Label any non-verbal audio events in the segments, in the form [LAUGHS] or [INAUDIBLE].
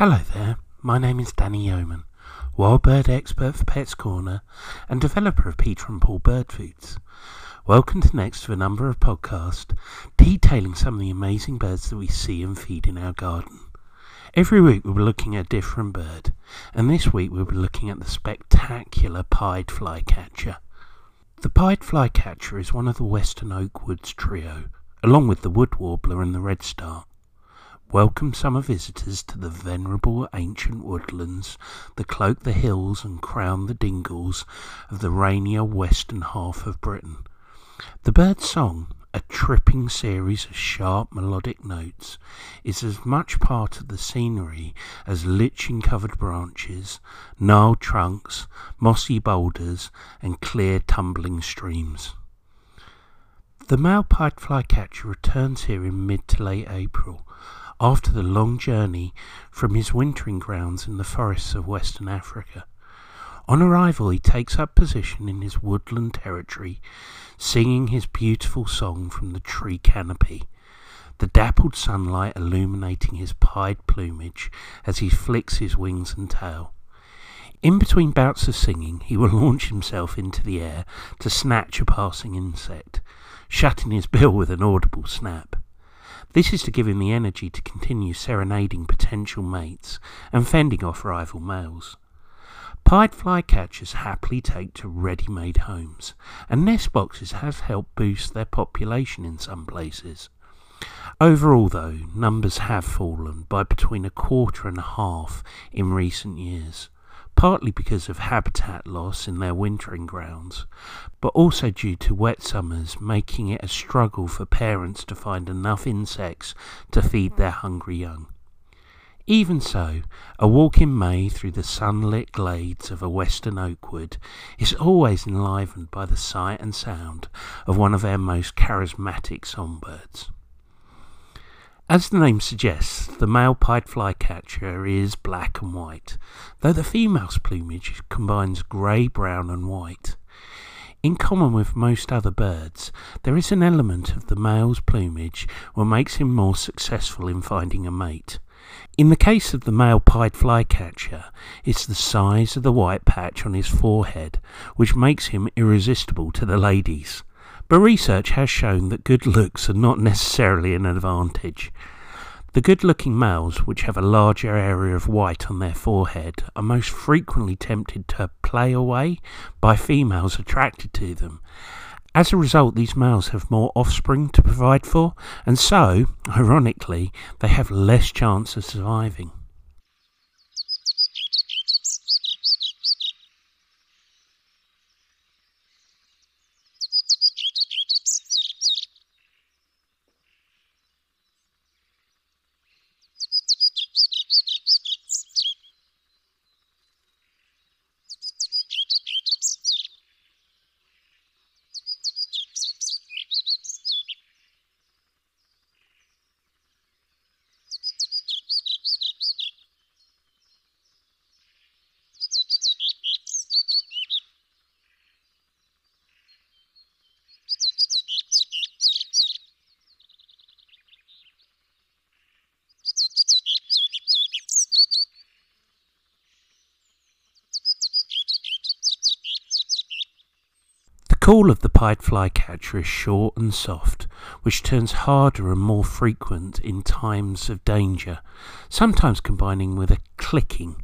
Hello there, my name is Danny Yeoman, wild bird expert for Pets Corner and developer of Peter and Paul Bird Foods. Welcome to next to a number of podcasts detailing some of the amazing birds that we see and feed in our garden. Every week we'll be looking at a different bird, and this week we'll be looking at the spectacular pied flycatcher. The pied flycatcher is one of the western oak woods trio, along with the wood warbler and the redstart welcome summer visitors to the venerable ancient woodlands that cloak the hills and crown the dingles of the rainier western half of Britain. The bird's song, a tripping series of sharp melodic notes, is as much part of the scenery as lichen covered branches, gnarled trunks, mossy boulders, and clear tumbling streams. The male pied flycatcher returns here in mid to late April after the long journey from his wintering grounds in the forests of western Africa. On arrival, he takes up position in his woodland territory, singing his beautiful song from the tree canopy, the dappled sunlight illuminating his pied plumage as he flicks his wings and tail. In between bouts of singing, he will launch himself into the air to snatch a passing insect, shutting his bill with an audible snap. This is to give him the energy to continue serenading potential mates and fending off rival males. Pied flycatchers happily take to ready-made homes, and nest boxes have helped boost their population in some places. Overall, though, numbers have fallen by between a quarter and a half in recent years partly because of habitat loss in their wintering grounds, but also due to wet summers making it a struggle for parents to find enough insects to feed their hungry young. Even so, a walk in May through the sunlit glades of a western oak wood is always enlivened by the sight and sound of one of our most charismatic songbirds. As the name suggests, the male pied flycatcher is black and white, though the female's plumage combines grey, brown, and white. In common with most other birds, there is an element of the male's plumage which makes him more successful in finding a mate. In the case of the male pied flycatcher, it's the size of the white patch on his forehead which makes him irresistible to the ladies. But research has shown that good looks are not necessarily an advantage. The good looking males, which have a larger area of white on their forehead, are most frequently tempted to play away by females attracted to them. As a result, these males have more offspring to provide for, and so, ironically, they have less chance of surviving. Call of the pied flycatcher is short and soft, which turns harder and more frequent in times of danger, sometimes combining with a clicking.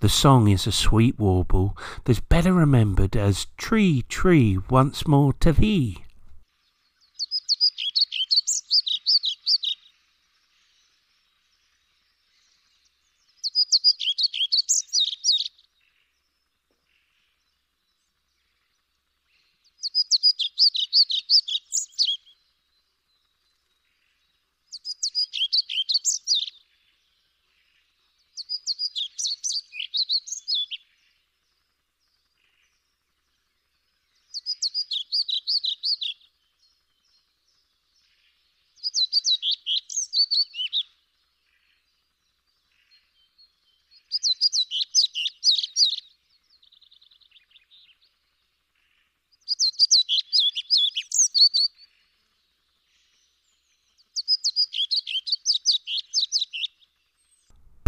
The song is a sweet warble that's better remembered as Tree, Tree, once more to thee.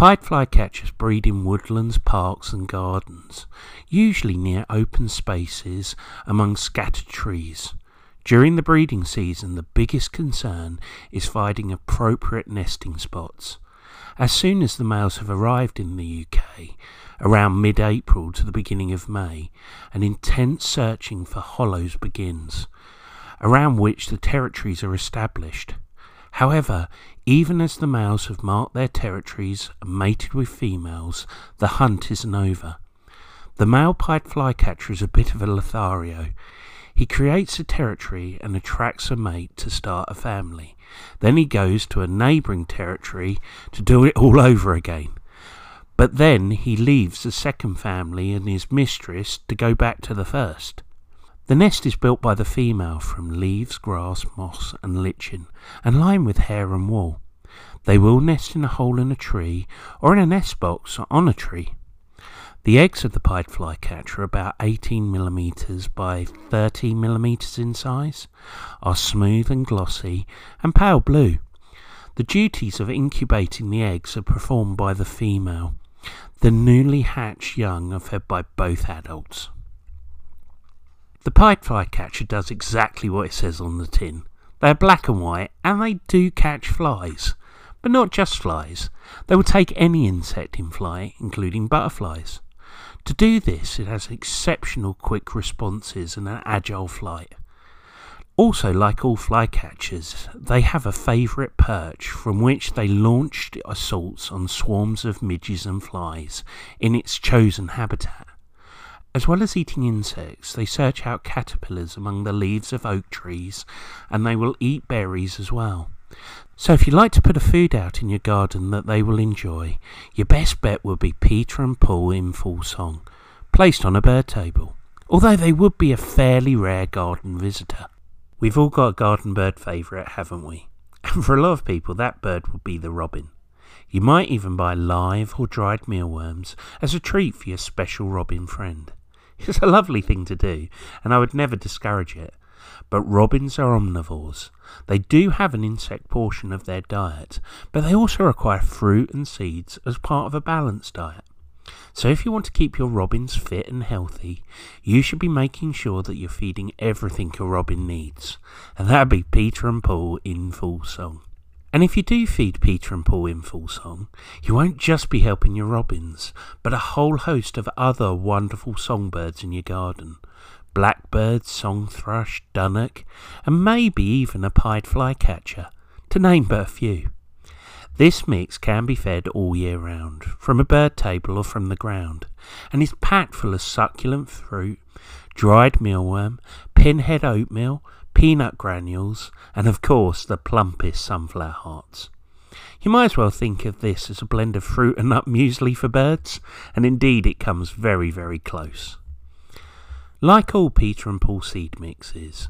Pied flycatchers breed in woodlands, parks, and gardens, usually near open spaces among scattered trees. During the breeding season, the biggest concern is finding appropriate nesting spots. As soon as the males have arrived in the UK, around mid April to the beginning of May, an intense searching for hollows begins, around which the territories are established. However, even as the males have marked their territories and mated with females, the hunt isn't over. The male pied flycatcher is a bit of a Lothario. He creates a territory and attracts a mate to start a family. Then he goes to a neighbouring territory to do it all over again. But then he leaves the second family and his mistress to go back to the first. The nest is built by the female from leaves, grass, moss, and lichen, and lined with hair and wool. They will nest in a hole in a tree or in a nest box on a tree. The eggs of the pied flycatcher are about 18 millimeters by 13 millimeters in size, are smooth and glossy, and pale blue. The duties of incubating the eggs are performed by the female. The newly hatched young are fed by both adults. The pied flycatcher does exactly what it says on the tin. They are black and white, and they do catch flies. But not just flies. They will take any insect in flight, including butterflies. To do this, it has exceptional quick responses and an agile flight. Also, like all flycatchers, they have a favourite perch from which they launch assaults on swarms of midges and flies in its chosen habitat. As well as eating insects, they search out caterpillars among the leaves of oak trees, and they will eat berries as well. So if you like to put a food out in your garden that they will enjoy, your best bet would be Peter and Paul in full song, placed on a bird table, although they would be a fairly rare garden visitor. We've all got a garden bird favourite, haven't we? [LAUGHS] And for a lot of people, that bird would be the robin. You might even buy live or dried mealworms as a treat for your special robin friend. It's a lovely thing to do, and I would never discourage it. But robins are omnivores. They do have an insect portion of their diet, but they also require fruit and seeds as part of a balanced diet. So if you want to keep your robins fit and healthy, you should be making sure that you're feeding everything a robin needs. And that'd be Peter and Paul in full song. And if you do feed Peter and Paul in full song, you won't just be helping your robins, but a whole host of other wonderful songbirds in your garden. Blackbird, song thrush, dunnock, and maybe even a pied flycatcher, to name but a few. This mix can be fed all year round, from a bird table or from the ground, and is packed full of succulent fruit, dried mealworm, pinhead oatmeal, peanut granules, and of course the plumpest sunflower hearts. You might as well think of this as a blend of fruit and nut muesli for birds, and indeed it comes very, very close. Like all Peter and Paul seed mixes,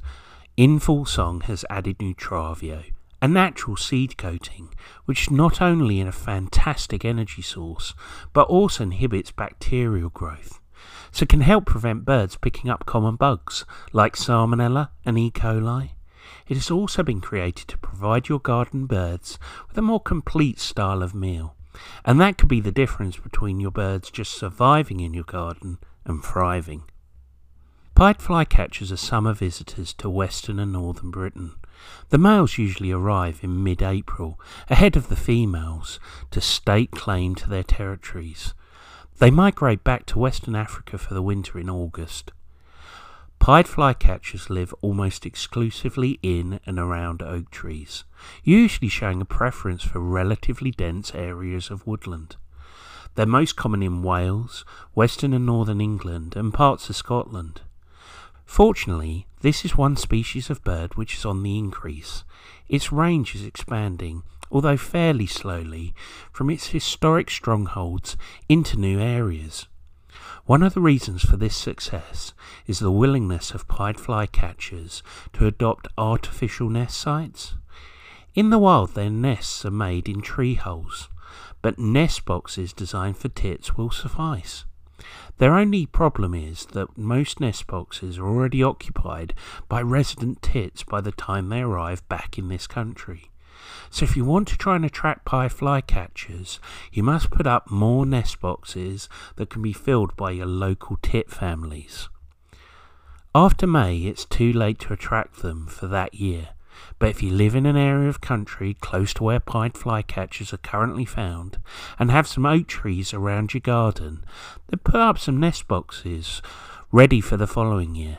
In Full Song has added Nutravio, a natural seed coating, which not only is a fantastic energy source, but also inhibits bacterial growth so can help prevent birds picking up common bugs like Salmonella and E. coli. It has also been created to provide your garden birds with a more complete style of meal, and that could be the difference between your birds just surviving in your garden and thriving. Pied flycatchers are summer visitors to western and northern Britain. The males usually arrive in mid April, ahead of the females, to stake claim to their territories. They migrate back to Western Africa for the winter in August. Pied flycatchers live almost exclusively in and around oak trees, usually showing a preference for relatively dense areas of woodland. They're most common in Wales, western and northern England, and parts of Scotland. Fortunately, this is one species of bird which is on the increase. Its range is expanding, although fairly slowly, from its historic strongholds into new areas. One of the reasons for this success is the willingness of pied flycatchers to adopt artificial nest sites. In the wild, their nests are made in tree holes, but nest boxes designed for tits will suffice. Their only problem is that most nest boxes are already occupied by resident tits by the time they arrive back in this country. So if you want to try and attract pied flycatchers, you must put up more nest boxes that can be filled by your local tit families. After May, it's too late to attract them for that year. But if you live in an area of country close to where pied flycatchers are currently found and have some oak trees around your garden, then put up some nest boxes ready for the following year.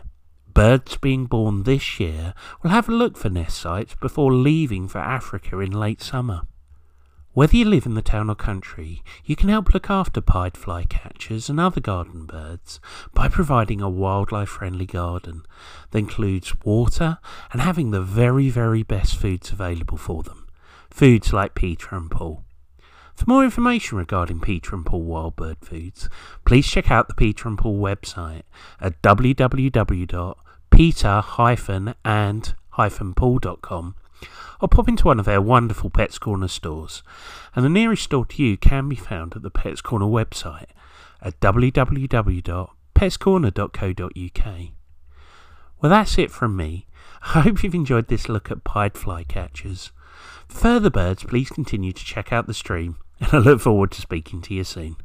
Birds being born this year will have a look for nest sites before leaving for Africa in late summer. Whether you live in the town or country, you can help look after pied flycatchers and other garden birds by providing a wildlife friendly garden that includes water and having the very, very best foods available for them. Foods like Peter and Paul. For more information regarding Peter and Paul wild bird foods, please check out the Peter and Paul website at www.peter-and-paul.com or pop into one of their wonderful Pets Corner stores. And the nearest store to you can be found at the Pets Corner website at www.petscorner.co.uk. Well, that's it from me. [LAUGHS] I hope you've enjoyed this look at pied flycatchers. For further birds, please continue to check out the stream, [LAUGHS] and I look forward to speaking to you soon.